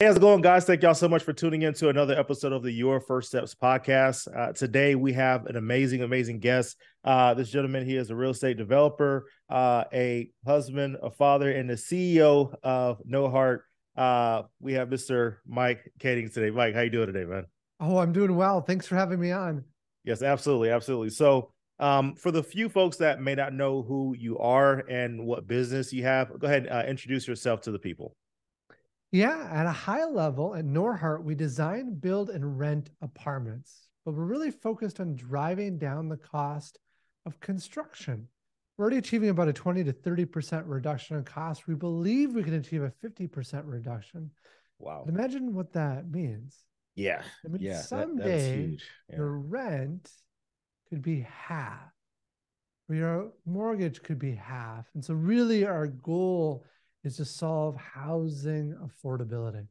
Hey, how's it going, guys? Thank y'all so much for tuning in to another episode of the Your First Steps podcast. Uh, today, we have an amazing, amazing guest. Uh, this gentleman, he is a real estate developer, uh, a husband, a father, and the CEO of Norhart. Uh, we have Mr. Mike Kaeding today. Mike, how you doing today, man? Oh, I'm doing well. Thanks for having me on. Yes, absolutely, absolutely. So, um, for the few folks that may not know who you are and what business you have, go ahead and uh, introduce yourself to the people. Yeah, at a high level at Norhart, we design, build, and rent apartments, but we're really focused on driving down the cost of construction. We're already achieving about a 20 to 30% reduction in cost. We believe we can achieve a 50% reduction. Wow. Imagine what that means. Yeah. I mean, yeah. someday that, yeah. your rent could be half, or your mortgage could be half. And so, really, our goal is to solve housing affordability.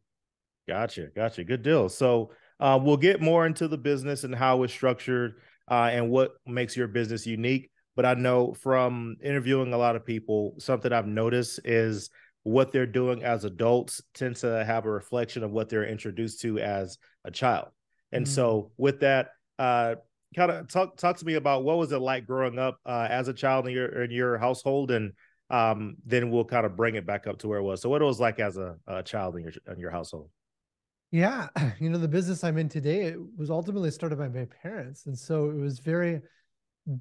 Gotcha. Gotcha. Good deal. So uh, we'll get more into the business and how it's structured uh, and what makes your business unique. But I know from interviewing a lot of people, something I've noticed is what they're doing as adults tends to have a reflection of what they're introduced to as a child. And mm-hmm. so with that, uh, kind of talk talk to me about what was it like growing up uh, as a child in your in your household and um, then we'll kind of bring it back up to where it was. So, what it was like as a, a child in your in your household? Yeah, you know, the business I'm in today it was ultimately started by my parents, and so it was very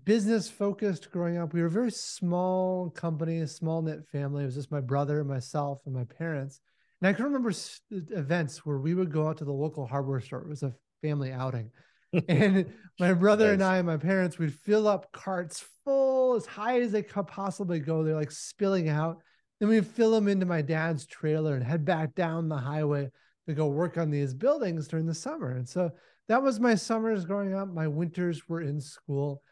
business focused growing up. We were a very small company, a small knit family. It was just my brother, myself, and my parents. And I can remember events where we would go out to the local hardware store. It was a family outing. And my brother nice. and I and my parents would fill up carts full as high as they could possibly go. They're like spilling out. Then we'd fill them into my dad's trailer and head back down the highway to go work on these buildings during the summer. And so that was my summers growing up. My winters were in school.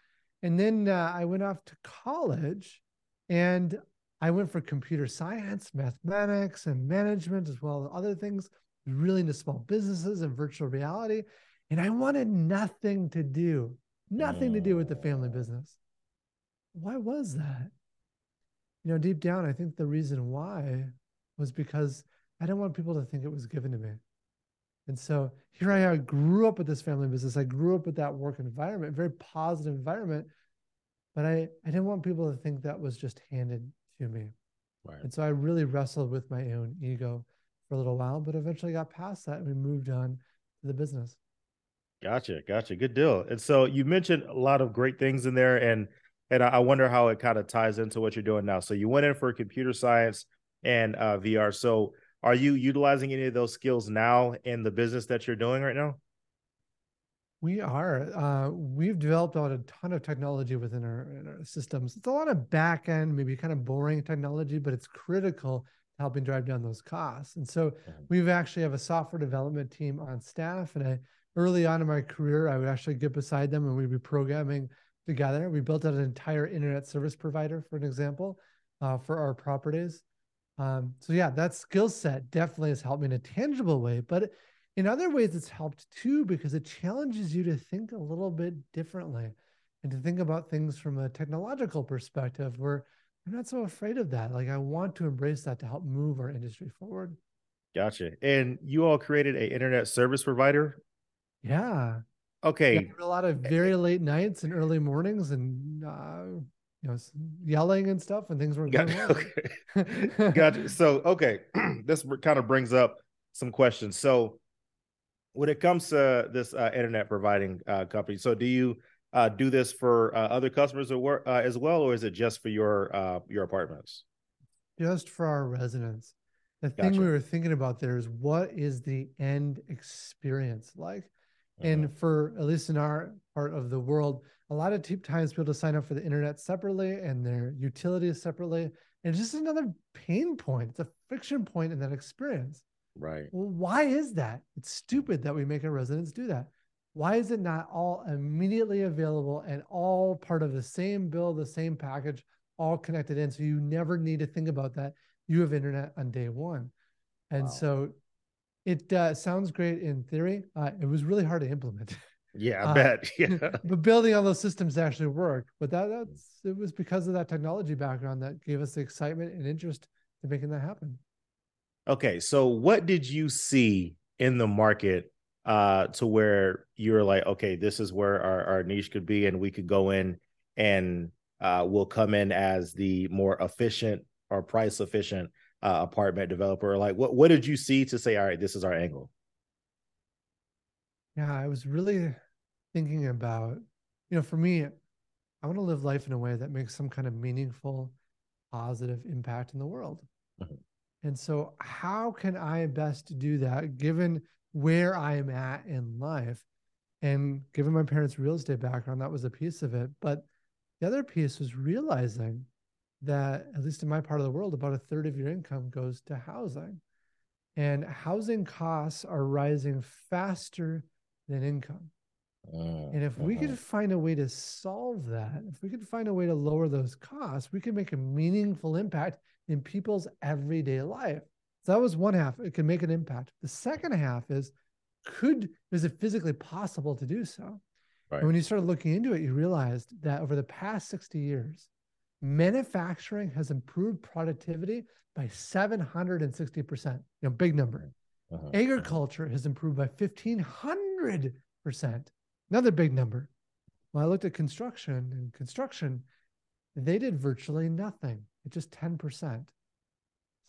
And then uh, I went off to college and I went for computer science, mathematics, and management, as well as other things, really into small businesses and virtual reality. And I wanted nothing to do, nothing to do with the family business. Why was that? You know, deep down, I think the reason why was because I didn't want people to think it was given to me. And so here I, I grew up with this family business. I grew up with that work environment, very positive environment. But I, I didn't want people to think that was just handed to me. Right. And so I really wrestled with my own ego for a little while, but eventually got past that and we moved on to the business. Gotcha, gotcha. Good deal. And so you mentioned a lot of great things in there, and and I wonder how it kind of ties into what you're doing now. So you went in for computer science and uh, VR. So are you utilizing any of those skills now in the business that you're doing right now? We are. Uh, we've developed out a ton of technology within our, our, systems. It's a lot of back end, maybe kind of boring technology, but it's critical to helping drive down those costs. And so mm-hmm. we've actually have a software development team on staff, and I early on in my career, I would actually get beside them and we'd be programming together. We built out an entire internet service provider, for an example, uh, for our properties. Um, so yeah, that skill set definitely has helped me in a tangible way, but in other ways, it's helped too because it challenges you to think a little bit differently and to think about things from a technological perspective where I'm not so afraid of that. Like I want to embrace that to help move our industry forward. Gotcha. And you all created a internet service provider yeah. Okay. Yeah, a lot of very late nights and early mornings and uh, you know yelling and stuff and things were going on. Okay. gotcha. So okay, this kind of brings up some questions. So when it comes to this uh, internet providing uh, company, so do you uh, do this for uh, other customers work, uh, as well, or is it just for your uh, your apartments? Just for our residents. The thing gotcha. we were thinking about there is what is the end experience like? And uh-huh. for at least in our part of the world, a lot of times people sign up for the internet separately and their utilities separately. And it's just another pain point. It's a friction point in that experience. Right. Well, why is that? It's stupid that we make our residents do that. Why is it not all immediately available and all part of the same bill, the same package, all connected in? So you never need to think about that. You have internet on day one. And wow. so it uh, sounds great in theory. Uh, it was really hard to implement. Yeah, I uh, bet. Yeah. but building all those systems actually worked. But that that's it was because of that technology background that gave us the excitement and interest in making that happen. Okay, so what did you see in the market uh to where you're like, okay, this is where our, our niche could be, and we could go in and uh we'll come in as the more efficient or price efficient uh, apartment developer? Like what what did you see to say, all right, this is our angle? Yeah, I was really thinking about, you know, for me, I want to live life in a way that makes some kind of meaningful, positive impact in the world. Mm-hmm. And so, how can I best do that given where I am at in life? And given my parents' real estate background, that was a piece of it. But the other piece was realizing that, at least in my part of the world, about a third of your income goes to housing. And housing costs are rising faster than income. Uh, and if we could uh-huh. find a way to solve that, if we could find a way to lower those costs, we could make a meaningful impact in people's everyday life. So that was one half. It can make an impact. The second half is could is it physically possible to do so? Right. And when you started looking into it, you realized that over the past 60 years, manufacturing has improved productivity by 760%. You know, big number. Uh-huh. uh-huh. Agriculture has improved by 1500%. Another big number. Well, I looked at construction and construction, they did virtually nothing. It's just 10%. It's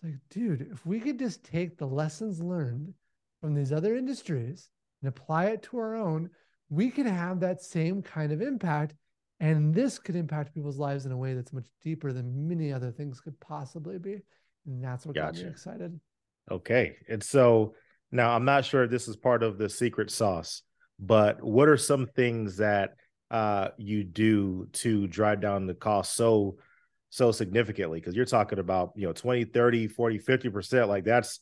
like, dude, if we could just take the lessons learned from these other industries and apply it to our own, we could have that same kind of impact. And this could impact people's lives in a way that's much deeper than many other things could possibly be. And that's what gotcha. got me excited. Okay. And so now I'm not sure if this is part of the secret sauce, but what are some things that uh, you do to drive down the cost so so significantly because you're talking about you know 20 30 40 50% like that's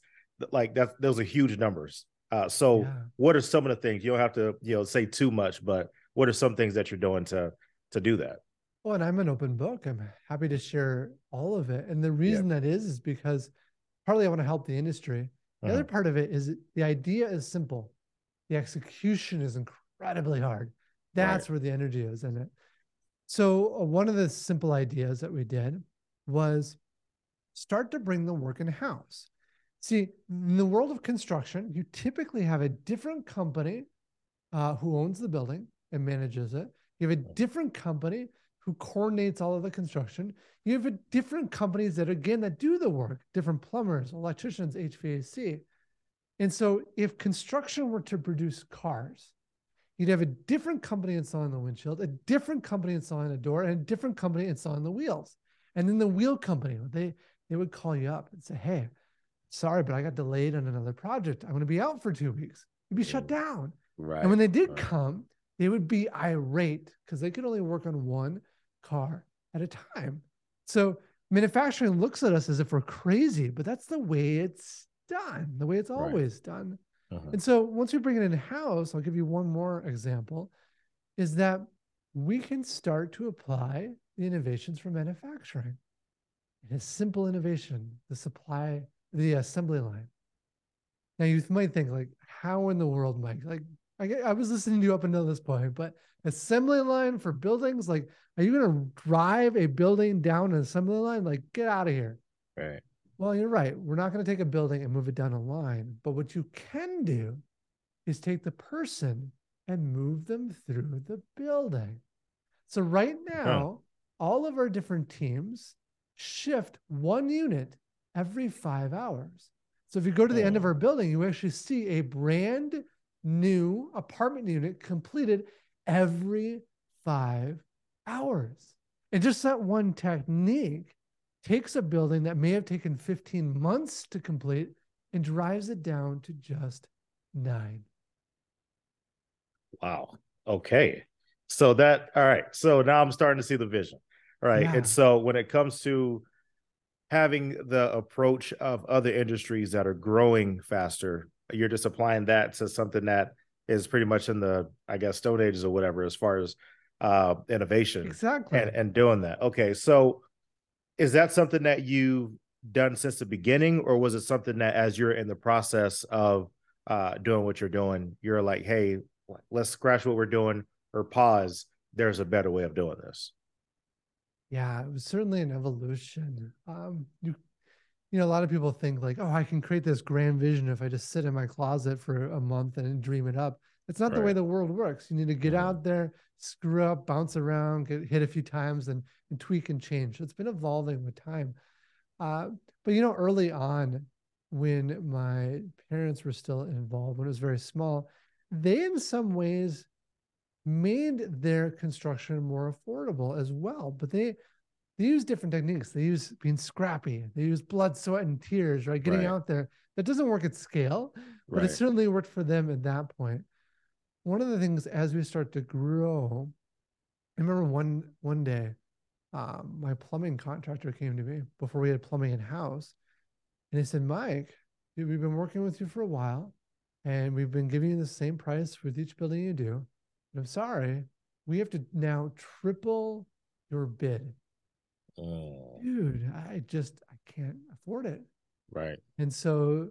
like that's those are huge numbers uh, so yeah. what are some of the things you don't have to you know say too much but what are some things that you're doing to to do that well and i'm an open book i'm happy to share all of it and the reason yeah. that is is because partly i want to help the industry the uh-huh. other part of it is the idea is simple the execution is incredibly hard. That's right. where the energy is in it. So, uh, one of the simple ideas that we did was start to bring the work in house. See, in the world of construction, you typically have a different company uh, who owns the building and manages it. You have a different company who coordinates all of the construction. You have a different companies that, again, that do the work, different plumbers, electricians, HVAC. And so if construction were to produce cars, you'd have a different company installing the windshield, a different company installing the door, and a different company installing the wheels. And then the wheel company, they they would call you up and say, Hey, sorry, but I got delayed on another project. I'm going to be out for two weeks. You'd be shut down. Right. And when they did right. come, they would be irate because they could only work on one car at a time. So manufacturing looks at us as if we're crazy, but that's the way it's done the way it's always right. done. Uh-huh. And so once we bring it in house, I'll give you one more example is that we can start to apply the innovations from manufacturing. It is simple innovation, the supply, the assembly line. Now you might think like, how in the world, Mike? Like I, I was listening to you up until this point, but assembly line for buildings, like, are you going to drive a building down an assembly line? Like, get out of here. Right. Well, you're right. We're not going to take a building and move it down a line. But what you can do is take the person and move them through the building. So right now, all of our different teams shift one unit every five hours. So if you go to the end of oh. our building, you actually see a brand new apartment unit completed every five hours. And just that one technique takes a building that may have taken 15 months to complete and drives it down to just nine. Wow. Okay. So that, all right. So now I'm starting to see the vision. Right. Yeah. And so when it comes to having the approach of other industries that are growing faster, you're just applying that to something that is pretty much in the, I guess, stone ages or whatever, as far as uh innovation. Exactly. And, and doing that. Okay. So is that something that you've done since the beginning or was it something that as you're in the process of uh, doing what you're doing you're like hey let's scratch what we're doing or pause there's a better way of doing this yeah it was certainly an evolution um, you you know, a lot of people think like, oh, I can create this grand vision if I just sit in my closet for a month and dream it up. It's not right. the way the world works. You need to get mm-hmm. out there, screw up, bounce around, get hit a few times, and, and tweak and change. It's been evolving with time. Uh, but you know, early on, when my parents were still involved, when it was very small, they in some ways made their construction more affordable as well. But they they use different techniques. They use being scrappy. They use blood, sweat, and tears, right? Getting right. out there. That doesn't work at scale, but right. it certainly worked for them at that point. One of the things as we start to grow, I remember one one day, um, my plumbing contractor came to me before we had plumbing in house, and he said, "Mike, we've been working with you for a while, and we've been giving you the same price with each building you do. But I'm sorry, we have to now triple your bid." Oh. Dude, I just I can't afford it. Right. And so,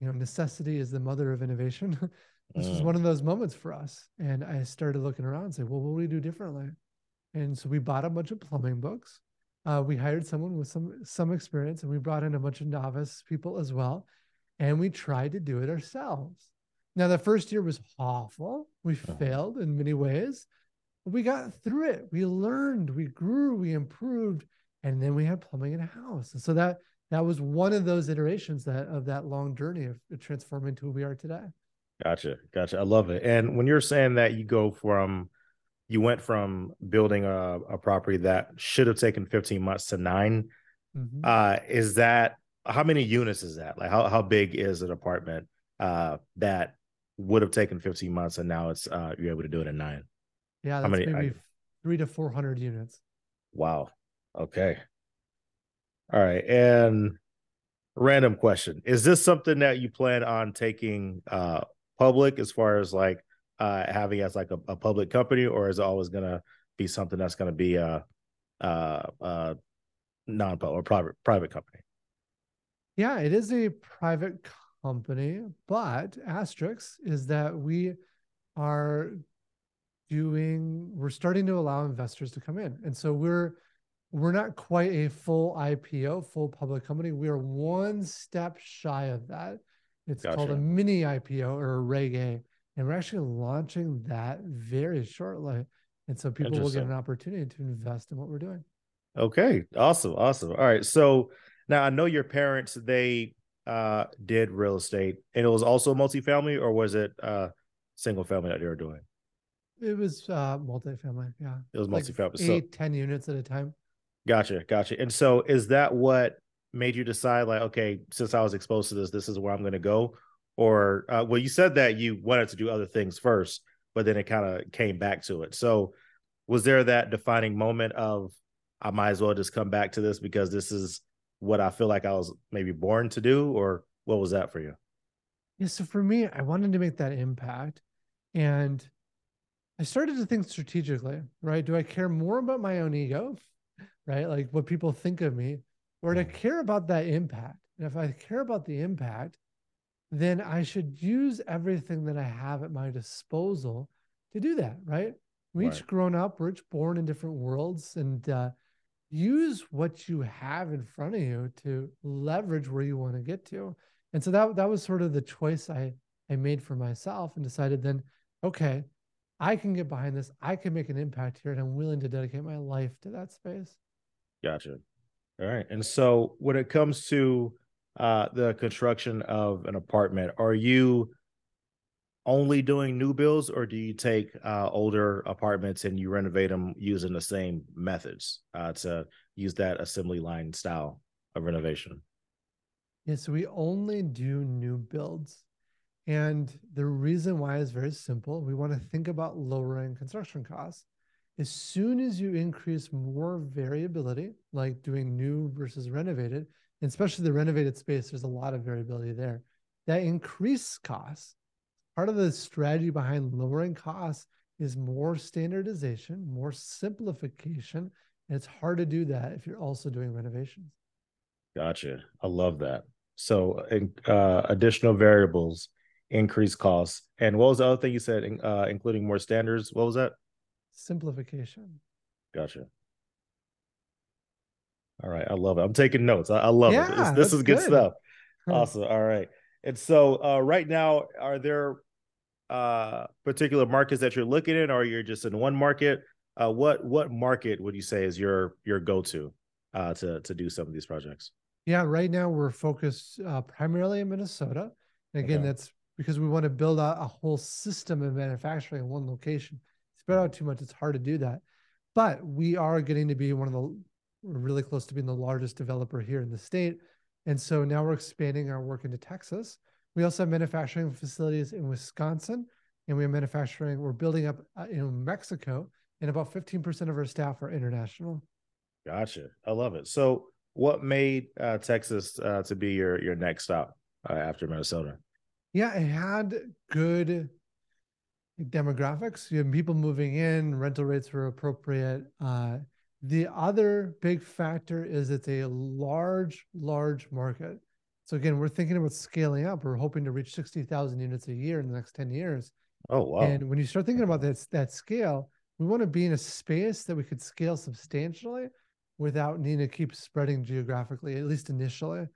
you know, necessity is the mother of innovation. this mm. was one of those moments for us. And I started looking around and say, well, what do we do differently? And so we bought a bunch of plumbing books. Uh, we hired someone with some some experience, and we brought in a bunch of novice people as well. And we tried to do it ourselves. Now, the first year was awful. We uh-huh. failed in many ways. We got through it. We learned, we grew, we improved, and then we had plumbing in a house. And so that that was one of those iterations that of that long journey of transforming to who we are today. Gotcha, gotcha. I love it. And when you're saying that you go from you went from building a, a property that should have taken 15 months to 9 mm-hmm. uh is that how many units is that like how, how big is an apartment uh that would have taken 15 months and now it's uh you're able to do it in nine yeah how many maybe I, three to 400 units wow Okay. All right. And random question. Is this something that you plan on taking uh public as far as like uh having as like a, a public company or is it always gonna be something that's gonna be a uh uh non-public or private private company? Yeah, it is a private company, but asterisk is that we are doing we're starting to allow investors to come in. And so we're we're not quite a full IPO, full public company. We are one step shy of that. It's gotcha. called a mini IPO or a Reg A. And we're actually launching that very shortly. And so people will get an opportunity to invest in what we're doing. Okay. Awesome. Awesome. All right. So now I know your parents, they uh did real estate and it was also multifamily or was it uh single family that they were doing? It was uh multifamily, yeah. It was multifamily. Like eight, so, 10 units at a time. Gotcha, gotcha. And so, is that what made you decide, like, okay, since I was exposed to this, this is where I'm going to go? Or, uh, well, you said that you wanted to do other things first, but then it kind of came back to it. So, was there that defining moment of, I might as well just come back to this because this is what I feel like I was maybe born to do? Or what was that for you? Yeah. So, for me, I wanted to make that impact. And I started to think strategically, right? Do I care more about my own ego right? Like what people think of me, or to care about that impact. And if I care about the impact, then I should use everything that I have at my disposal to do that, right? We right. each grown up, we're each born in different worlds, and uh, use what you have in front of you to leverage where you want to get to. And so that that was sort of the choice I I made for myself, and decided then, okay, I can get behind this. I can make an impact here, and I'm willing to dedicate my life to that space. Gotcha. All right. And so when it comes to uh, the construction of an apartment, are you only doing new builds or do you take uh, older apartments and you renovate them using the same methods uh, to use that assembly line style of renovation? Yeah, so we only do new builds. And the reason why is very simple. We want to think about lowering construction costs as soon as you increase more variability, like doing new versus renovated, and especially the renovated space, there's a lot of variability there. That increase costs. Part of the strategy behind lowering costs is more standardization, more simplification. And it's hard to do that if you're also doing renovations. Gotcha. I love that. So, uh, additional variables, increase costs. And what was the other thing you said, uh, including more standards? What was that? simplification. Gotcha. All right. I love it. I'm taking notes. I, I love Yeah, it. This, this is good good. stuff. Awesome. All right. And so uh, right now, are there uh, particular markets that you're looking in, or you're just in one market? Uh, what what market would you say is your your go to uh, to to do some of these projects? Yeah, right now we're focused uh, primarily in Minnesota. Again, Okay. that's because we want to build out a whole system of manufacturing in one location. Spread out too much, it's hard to do that. But we are getting to be one of the, we're really close to being the largest developer here in the state. And so now we're expanding our work into Texas. We also have manufacturing facilities in Wisconsin, and we have manufacturing, we're building up uh, in Mexico, and about 15% of our staff are international. Gotcha. I love it. So, what made uh, Texas uh, to be your your next stop uh, after Minnesota? Yeah, it had good demographics. You have people moving in, rental rates were appropriate. Uh, the other big factor is it's a large, large market. So again, we're thinking about scaling up. We're hoping to reach 60,000 units a year in the next 10 years. Oh wow. And when you start thinking about that, that scale, we want to be in a space that we could scale substantially without needing to keep spreading geographically, at least initially.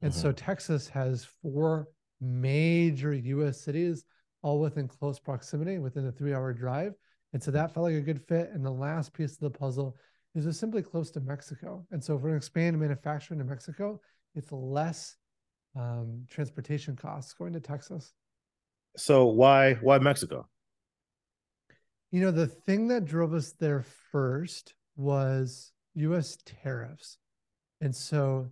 And so Texas has four major US cities, all within close proximity, within a three hour drive. And so that felt like a good fit. And the last piece of the puzzle is we're simply close to Mexico. And so if we're going to expand manufacturing to Mexico, it's less um, transportation costs going to Texas. so why why Mexico? You know, the thing that drove us there first was US tariffs. And so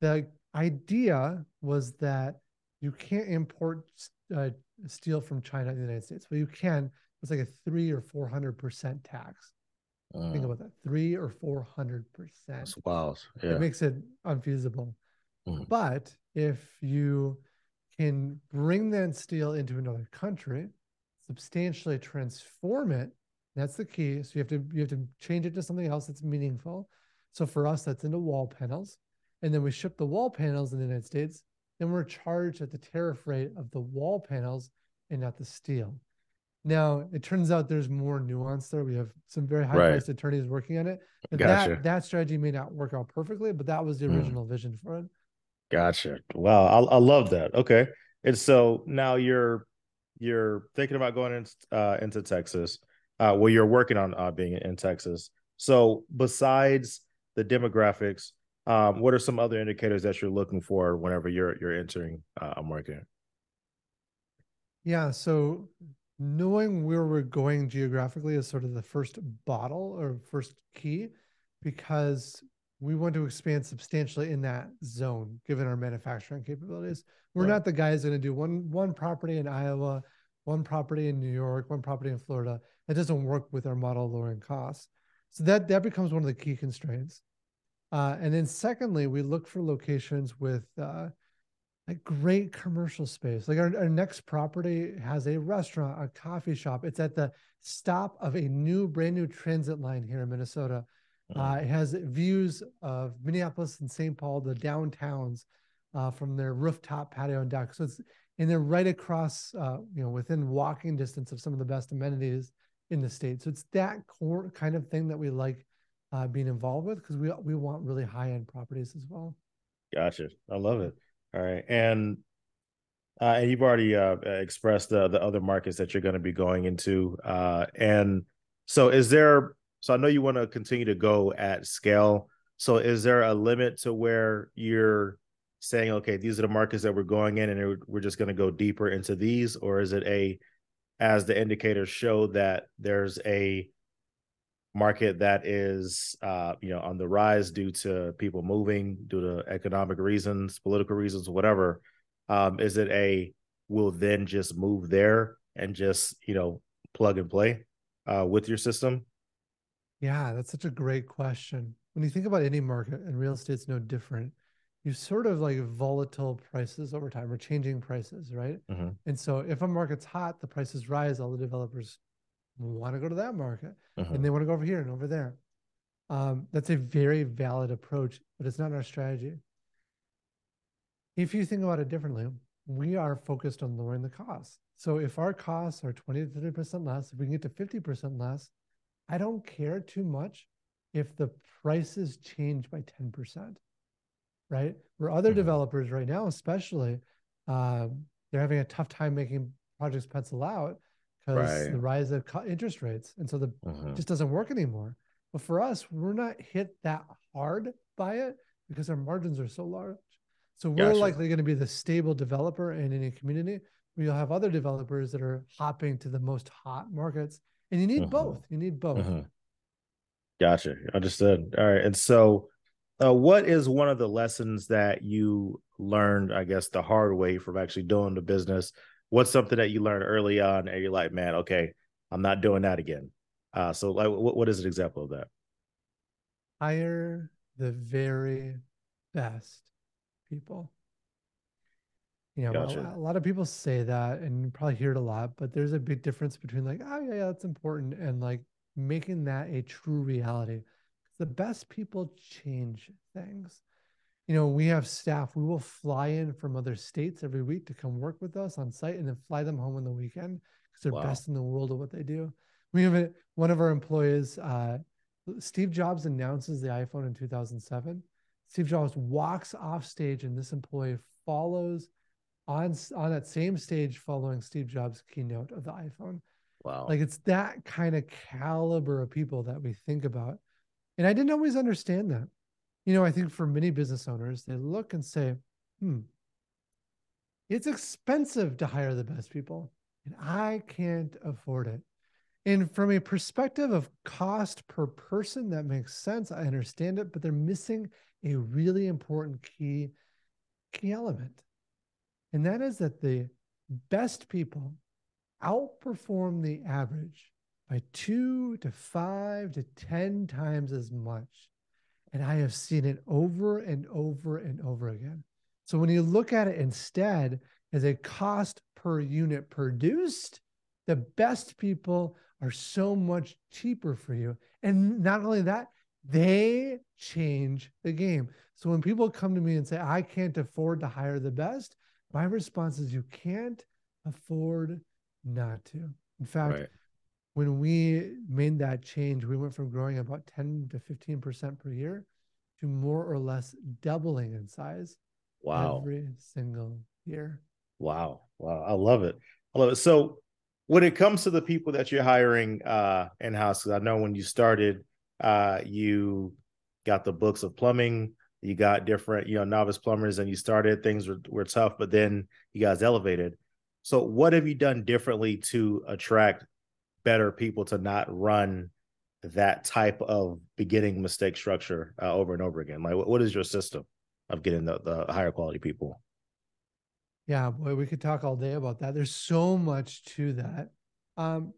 the idea was that you can't import uh, steel from China in the United States. but you can. It's like a three or 400% tax. Think Mm, about that three or 400%. that's wild. It makes it unfeasible. Mhm. But if you can bring that steel into another country, substantially transform it, that's the key. So you have to you have to change it to something else that's meaningful. So for us, that's into wall panels. And then we ship the wall panels in the United States, and we're charged at the tariff rate of the wall panels and not the steel. Now, it turns out there's more nuance there. We have some very high priced attorneys working on it. Gotcha. that, that strategy may not work out perfectly, but that was the Mm. original vision for it. Gotcha. Wow, I, I love that. Okay, and so now you're you're thinking about going in, uh, into Texas. Uh, well, you're working on uh, being in Texas. So besides the demographics, um, what are some other indicators that you're looking for whenever you're you're entering uh, a market? Yeah. So knowing where we're going geographically is sort of the first bottle or first key because we want to expand substantially in that zone given our manufacturing capabilities. We're Right. not the guys going to do one one property in Iowa, one property in New York, one property in Florida. That doesn't work with our model lowering costs. So that that becomes one of the key constraints. Uh, and then secondly, we look for locations with uh, like great commercial space. Like our, our next property has a restaurant, a coffee shop. It's at the stop of a new, brand new transit line here in Minnesota. Uh, it has views of Minneapolis and St. Paul, the downtowns, uh, from their rooftop patio and deck. So it's and they're right across, uh, you know, within walking distance of some of the best amenities in the state. So it's that core kind of thing that we like uh, being involved with because we we want really high end properties as well. Gotcha. I love it. All right, and uh, and you've already uh, expressed the the other markets that you're going to be going into, uh, and so is there? So I know you want to continue to go at scale. So is there a limit to where you're saying, okay, these are the markets that we're going in, and we're just going to go deeper into these, or is it a, as the indicators show that there's a market that is uh you know on the rise due to people moving due to economic reasons political reasons whatever um is it a will then just move there and just you know plug and play uh with your system Yeah, that's such a great question. When you think about any market, and real estate's no different, you sort of like volatile prices over time or changing prices, right? Mhm. And so if a market's hot, the prices rise, all the developers want to go to that market Mhm. and they want to go over here and over there. Um, that's a very valid approach, but it's not our strategy. If you think about it differently, we are focused on lowering the cost. So if our costs are 20 to 30% less, if we can get to 50% less, I don't care too much if the prices change by 10%, right? Where other Mhm. developers right now, especially, um, they're having a tough time making projects pencil out because the rise of interest rates. And so the Mhm. it just doesn't work anymore. But for us, we're not hit that hard by it because our margins are so large. So we're Gotcha. likely going to be the stable developer in any community. Where you'll have other developers that are hopping to the most hot markets, and you need Mhm. both. You need both. Mhm. Gotcha. Understood. All right. And so, uh, what is one of the lessons that you learned, I guess, the hard way from actually doing the business? What's something that you learned early on and you're like, man, okay, I'm not doing that again. Uh, so like, what, what is an example of that? Hire the very best people. You know, a- Gotcha. a, lot of people say that, and you probably hear it a lot, but there's a big difference between like, oh yeah, yeah, that's important, and like making that a true reality. The best people change things. You know, we have staff. We will fly in from other states every week to come work with us on site, and then fly them home on the weekend because they're Wow. best in the world at what they do. We have a, one of our employees, uh, Steve Jobs announces the iPhone in 2007. Steve Jobs walks off stage, and this employee follows on on that same stage following Steve Jobs' keynote of the iPhone. Wow. Like it's that kind of caliber of people that we think about. And I didn't always understand that. You know, I think for many business owners, they look and say, hmm, it's expensive to hire the best people, and I can't afford it. And from a perspective of cost per person, that makes sense. I understand it, but they're missing a really important key key element. And that is that the best people outperform the average by two to five to 10 times as much. And I have seen it over and over and over again. So when you look at it instead as a cost per unit produced, the best people are so much cheaper for you. And not only that, they change the game. So when people come to me and say, I can't afford to hire the best, my response is, you can't afford not to. In fact, right. When we made that change, we went from growing about 10 to 15% per year to more or less doubling in size Wow. every single year. Wow. Wow. I love it. I love it. So when it comes to the people that you're hiring uh in-house, 'cause I know when you started, uh, you got the books of plumbing, you got different, you know, novice plumbers, and you started, things were, were tough, but then you guys elevated. So what have you done differently to attract better people to not run that type of beginning mistake structure uh, over and over again? Like what, what is your system of getting the, the higher quality people? Yeah, boy, we could talk all day about that. There's so much to that. Um,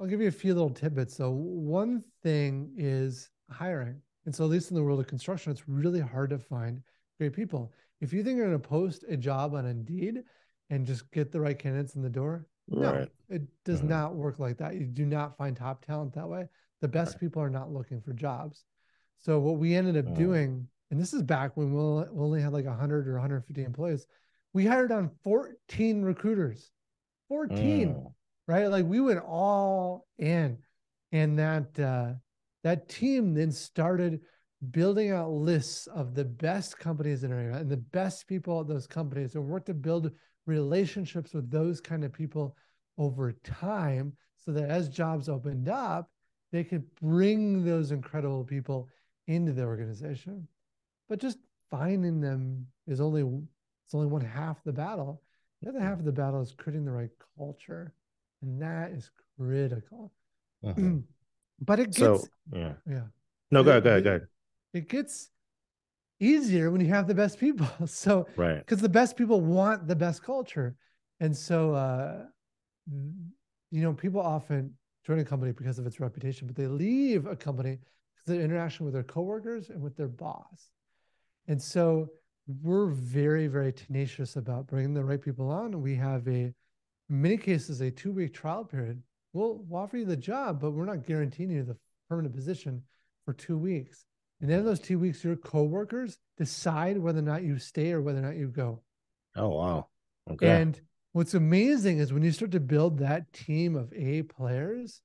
I'll give you a few little tidbits. So, one thing is hiring. And so, at least in the world of construction, it's really hard to find great people. If you think you're going to post a job on Indeed and just get the right candidates in the door, no, Right. it does not work like that. You do not find top talent that way. The best Right. people are not looking for jobs. So what we ended up Mm. doing, and this is back when we only- had like 100 or 150 employees, we hired on 14 recruiters. 14, Mm. right? Like we went all in. And that uh that team then started building out lists of the best companies in our area and the best people at those companies and worked to build relationships with those kind of people over time so that as jobs opened up, they could bring those incredible people into the organization. But just finding them is only it's only one half the battle. The other half of the battle is creating the right culture. And that is critical. Mhm. but it So gets yeah. yeah. No, go ahead, go ahead, go ahead. It gets easier when you have the best people. So Right. because the best people want the best culture. And so uh you know, people often join a company because of its reputation, but they leave a company because of their interaction with their coworkers and with their boss. And so we're very, very tenacious about bringing the right people on. We have a, in many cases, a two week trial period. We'll, we'll offer you the job, but we're not guaranteeing you the permanent position for two weeks. And then those two weeks, your coworkers decide whether or not you stay or whether or not you go. Oh wow. Okay. And what's amazing is when you start to build that team of A players,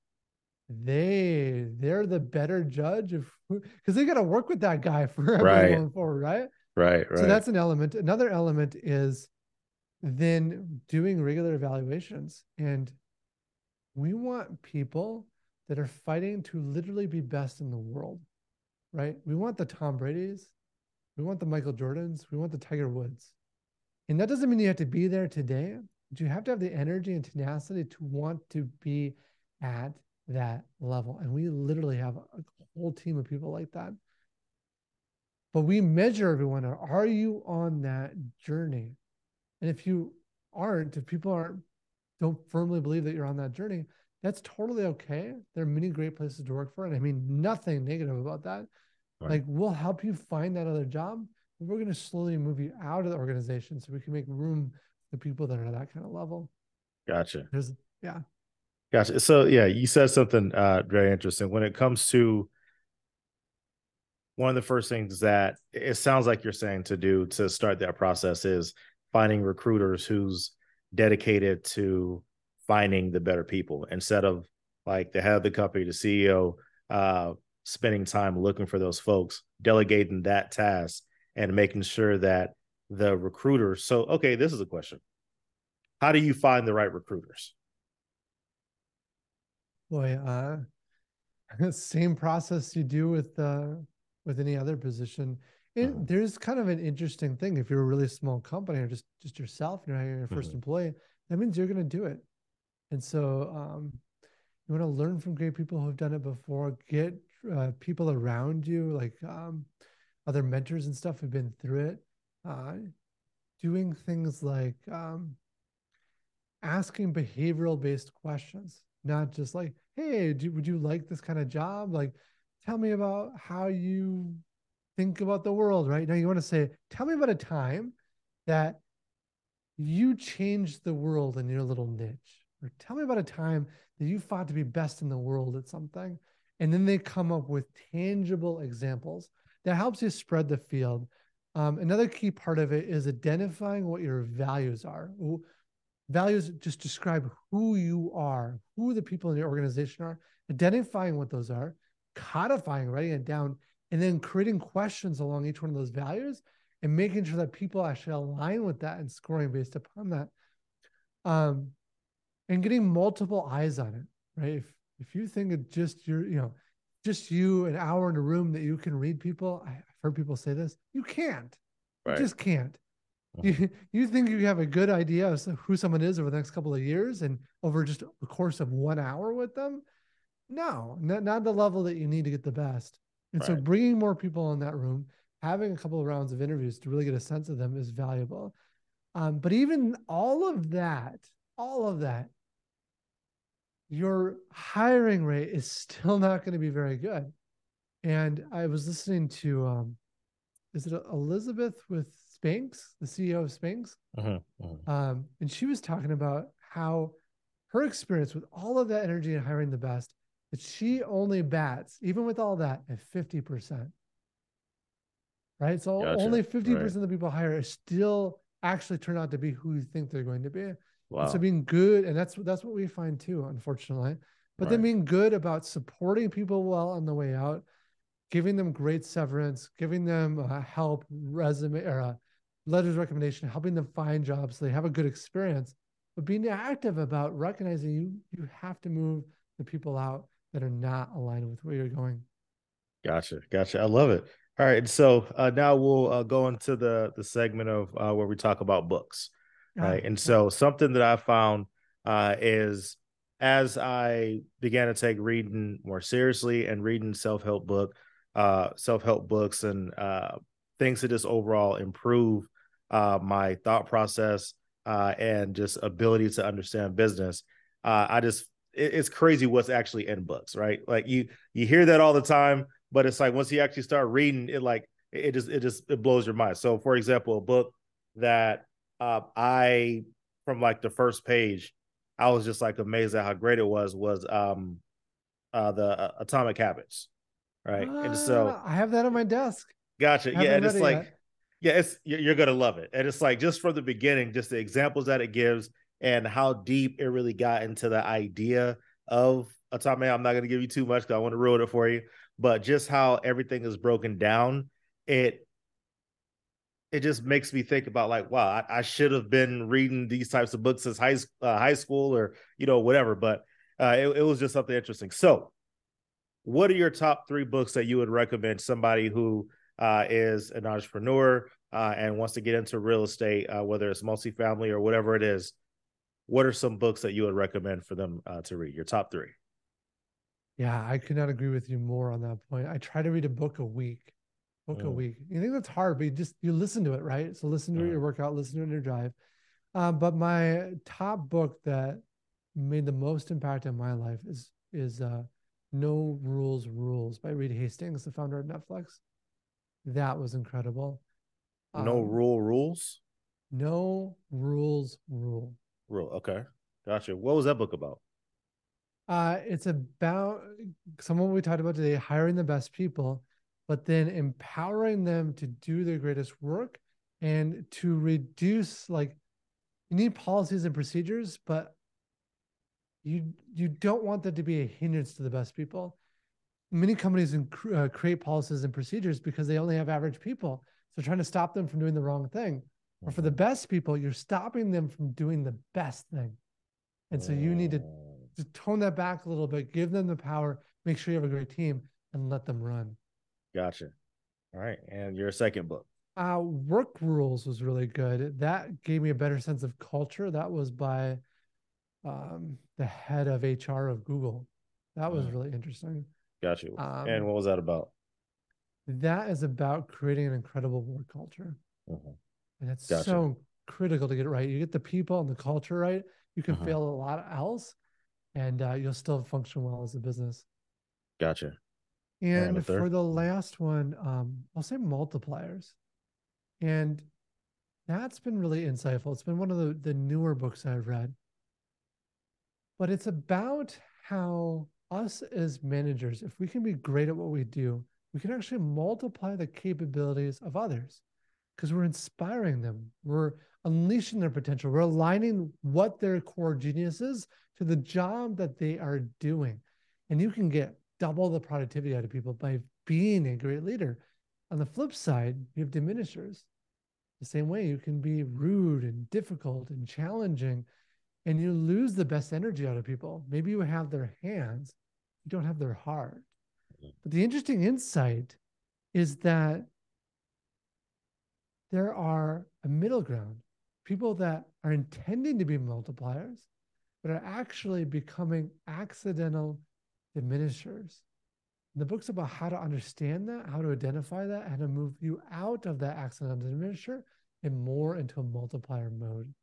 they they're the better judge of because they got to work with that guy forever Right. going forward, right? Right. Right. So that's an element. Another element is then doing regular evaluations. And we want people that are fighting to literally be best in the world, right? We want the Tom Brady's, we want the Michael Jordans, we want the Tiger Woods. And that doesn't mean you have to be there today, but you have to have the energy and tenacity to want to be at that level. And we literally have a whole team of people like that. But we measure everyone. Are you on that journey? And if you aren't if people aren't don't firmly believe that you're on that journey that's totally okay. There are many great places to work for and i mean nothing negative about that Right. like we'll help you find that other job but we're going to slowly move you out of the organization so we can make room for people that are at that kind of level gotcha. there's yeah Gotcha. So yeah, you said something uh very interesting when it comes to one of the first things that it sounds like you're saying to do to start that process is finding recruiters who's dedicated to finding the better people instead of like the head of the company, the CEO, uh, spending time looking for those folks, delegating that task and making sure that the recruiters. So, okay, this is a question. How do you find the right recruiters? boy uh same process you do with uh with any other position it, Mhm. there's kind of an interesting thing if you're a really small company or just just yourself and you're hiring your 1st Mhm. employee that means you're going to do it and so um you want to learn from great people who have done it before get uh, people around you like um other mentors and stuff who've been through it uh doing things like um asking behavioral based questions, not just like, hey, do, would you like this kind of job? Like, tell me about how you think about the world, right? Now, you want to say, tell me about a time that you changed the world in your little niche, or tell me about a time that you fought to be best in the world at something. And then they come up with tangible examples that helps you spread the field. Um, another key part of it is identifying what your values are. Values just describe who you are, who the people in your organization are, identifying what those are, codifying, writing it down, and then creating questions along each one of those values and making sure that people actually align with that and scoring based upon that. Um, and getting multiple eyes on it, right? If if you think of just your, you know, just you an hour in a room that you can read people, I've heard people say this, you can't. Right. You just can't. Mhm. You, you think you have a good idea of who someone is over the next couple of years and over just a course of one hour with them? No, not, not the level that you need to get the best. And so bringing more people in that room, having a couple of rounds of interviews to really get a sense of them is valuable. Um, but even all of that, all of that, your hiring rate is still not going to be very good. And I was listening to, um, is it Elizabeth with Spanx, the CEO of Spanx? Mhm, mhm. Um, and she was talking about how her experience with all of that energy and hiring the best, that she only bats, even with all that, at 50%. Right. So Gotcha. only 50% Right. of the people hired still actually turn out to be who you think they're going to be. Wow. So being good, and that's that's what we find too, unfortunately. But then being good about supporting people well on the way out, giving them great severance, giving them uh, help, resume or uh, letters of recommendation, helping them find jobs so they have a good experience. But being active about recognizing you you have to move the people out that are not aligned with where you're going. Gotcha, gotcha. I love it. All right, so uh, now we'll uh, go into the the segment of uh, where we talk about books, right? Ah, And so something that I found uh, is as I began to take reading more seriously and reading self help book, uh, self help books, and uh, things to just overall improve uh, my thought process uh, and just ability to understand business. Uh, I just it, it's crazy what's actually in books, right? Like you you hear that all the time, but it's like once you actually start reading it, like it just it just it blows your mind. So, for example, a book that uh, I from like the first page, I was just like amazed at how great it was. Was um uh the uh, Atomic Habits, right? and so I have that on my desk. gotcha, yeah, and it's like yet. yeah, it's you're, gonna love it, and it's like just from the beginning, just the examples that it gives and how deep it really got into the idea of Atomic. I'm not going to give you too much because I want to ruin it for you. But just how everything is broken down, it it just makes me think about like, wow, I, I should have been reading these types of books as high uh, high school or you know whatever. But uh, it, it was just something interesting. So, what are your top three books that you would recommend somebody who uh, is an entrepreneur uh, and wants to get into real estate, uh, whether it's multifamily or whatever it is? What are some books that you would recommend for them uh, to read? Your top three. Yeah, I could not agree with you more on that point. I try to read a book a week book mm. a week. You think that's hard, but you just you listen to it, right? So listen to mm. your workout, listen to it in your drive. Um, but my top book that made the most impact in my life is is uh, No Rules Rules by Reed Hastings, the founder of Netflix. That was incredible. No um, rule rules. No rules rule. Rule. Okay, gotcha. What was that book about? Uh, it's about someone we talked about today, hiring the best people but then empowering them to do their greatest work and to reduce like you need policies and procedures but you you don't want that to be a hindrance to the best people. Many companies uh, create policies and procedures because they only have average people. So trying to stop them from doing the wrong thing. Or for the mm-hmm. best people you're stopping them from doing the best thing. And so you need to just tone that back a little bit give them the power make sure you have a great team and let them run Gotcha. All right. And your second book? Uh, Work Rules was really good. That gave me a better sense of culture. That was by um, the head of HR of Google. That was mm. really interesting. Gotcha. Um, and what was that about? That is about creating an incredible work culture. Mm-hmm. And it's gotcha. so critical to get it right. You get the people and the culture right, you can mm-hmm. fail a lot else and uh, you'll still function well as a business. Gotcha. And, and for the last one, um, I'll say multipliers. And that's been really insightful. It's been one of the, the newer books I've read. But it's about how us as managers, if we can be great at what we do, we can actually multiply the capabilities of others because we're inspiring them. We're unleashing their potential. We're aligning what their core genius is to the job that they are doing. And you can get double the productivity out of people by being a great leader. On the flip side, you have diminishers. The same way you can be rude and difficult and challenging, and you lose the best energy out of people. Maybe you have their hands, you don't have their heart. Mm-hmm. But the interesting insight is that there are a middle ground people that are intending to be multipliers, but are actually becoming accidental diminishers. The book's about how to understand that, how to identify that, and to move you out of that accidental diminisher and more into a multiplier mode.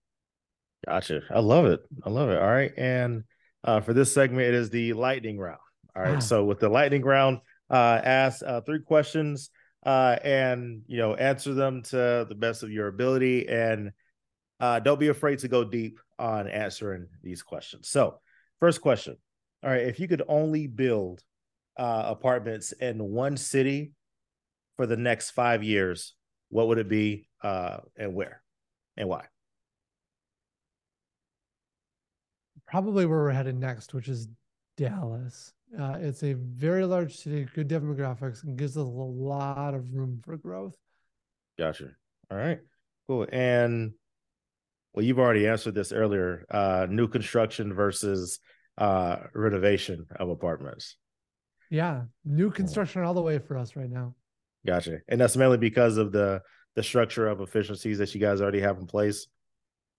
Gotcha. I love it. I love it. All right. And uh, for this segment, it is the lightning round. All right. Ah. So with the lightning round, uh, ask uh, three questions uh, and you know answer them to the best of your ability, and uh, don't be afraid to go deep on answering these questions. So, first question: all right, if you could only build uh, apartments in one city for the next five years, what would it be uh, and where and why? Probably where we're headed next, which is Dallas. Uh, it's a very large city, good demographics, and gives us a lot of room for growth. Gotcha. All right, cool. And well, you've already answered this earlier. Uh, new construction versus uh renovation of apartments. Yeah, new construction all the way for us right now. Gotcha. And that's mainly because of the the structure of efficiencies that you guys already have in place.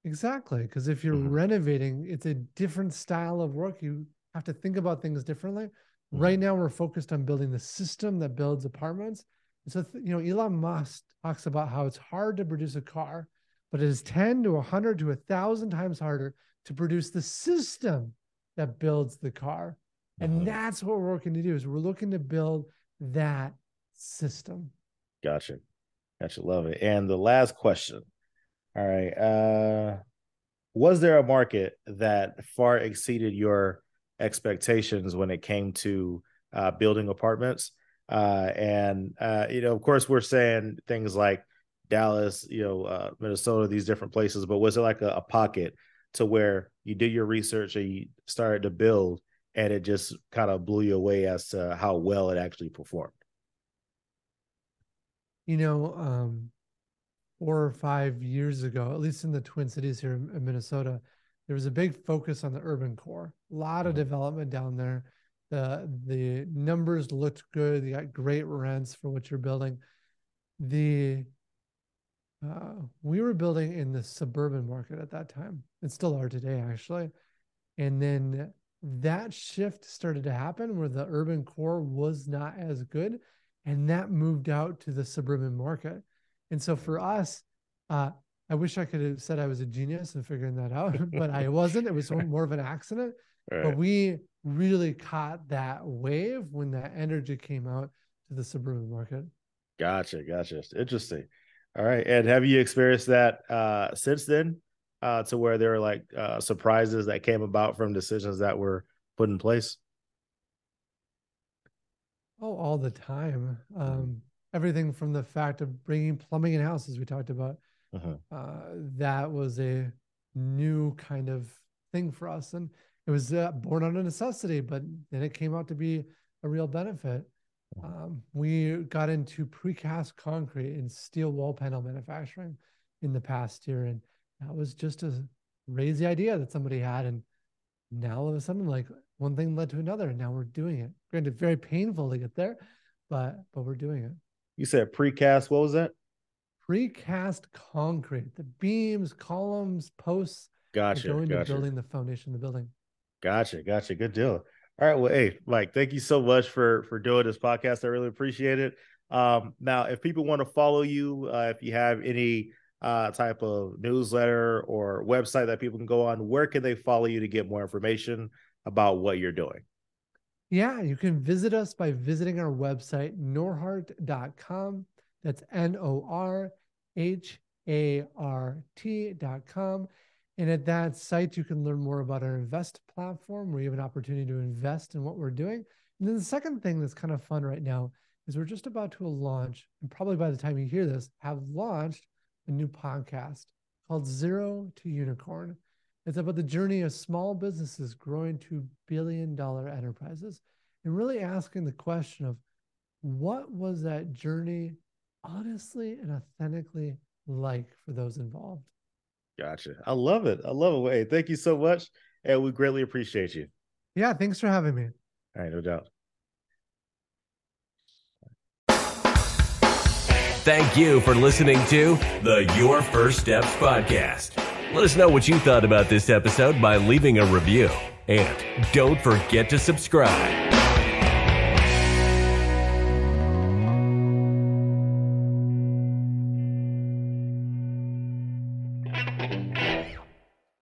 Exactly, because if you're mm-hmm. renovating, it's a different style of work. You have to think about things differently. Mm-hmm. Right now, we're focused on building the system that builds apartments. So, you know, Elon Musk talks about how it's hard to produce a car, but it is 10 to 100 to 1,000 times harder to produce the system that builds the car. And uh-huh. that's what we're working to do is we're looking to build that system. Gotcha. Gotcha. Love it. And the last question. All right. Uh was there a market that far exceeded your expectations when it came to uh, building apartments? Uh, and uh, you know, of course, we're saying things like Dallas, you know, uh, Minnesota, these different places. But was it like a, a pocket to where you did your research and you started to build and it just kind of blew you away as to how well it actually performed? You know, um, four or five years ago, at least in the Twin Cities here in Minnesota, there was a big focus on the urban core. A lot of mm-hmm. development down there. The the numbers looked good. You got great rents for what you're building. The uh, we were building in the suburban market at that time, and still are today, actually. And then that shift started to happen where the urban core was not as good, and that moved out to the suburban market. And so for us, uh, I wish I could have said I was a genius in figuring that out, but I wasn't. It was more of an accident. Right. But we really caught that wave when that energy came out to the suburban market. Gotcha, gotcha. Interesting. All right. And have you experienced that uh, since then uh, to where there are like uh, surprises that came about from decisions that were put in place? Oh, all the time. Um, everything from the fact of bringing plumbing in houses we talked about. Uh-huh. Uh, that was a new kind of thing for us. And it was uh, born out of necessity, but then it came out to be a real benefit. Um, we got into precast concrete and steel wall panel manufacturing in the past year, and that was just a crazy idea that somebody had. And now all of a sudden, like one thing led to another, and now we're doing it. Granted, very painful to get there, but but we're doing it. You said precast. What was that? Precast concrete, the beams, columns, posts. Gotcha. Going gotcha. to building the foundation of the building. Gotcha. Gotcha. Good deal. All right. Well, hey, Mike, thank you so much for for doing this podcast. I really appreciate it. Um, now, if people want to follow you, uh, if you have any uh, type of newsletter or website that people can go on, where can they follow you to get more information about what you're doing? Yeah, you can visit us by visiting our website, norhart.com. That's N O R H A R T.com. And at that site, you can learn more about our invest platform where you have an opportunity to invest in what we're doing. And then the second thing that's kind of fun right now is we're just about to launch, and probably by the time you hear this, have launched a new podcast called Zero to Unicorn. It's about the journey of small businesses growing to billion dollar enterprises and really asking the question of what was that journey honestly and authentically like for those involved? Gotcha. I love it. I love it. Hey, thank you so much. And we greatly appreciate you. Yeah, thanks for having me. All right, no doubt. Thank you for listening to the Your First Steps podcast. Let us know what you thought about this episode by leaving a review. And don't forget to subscribe.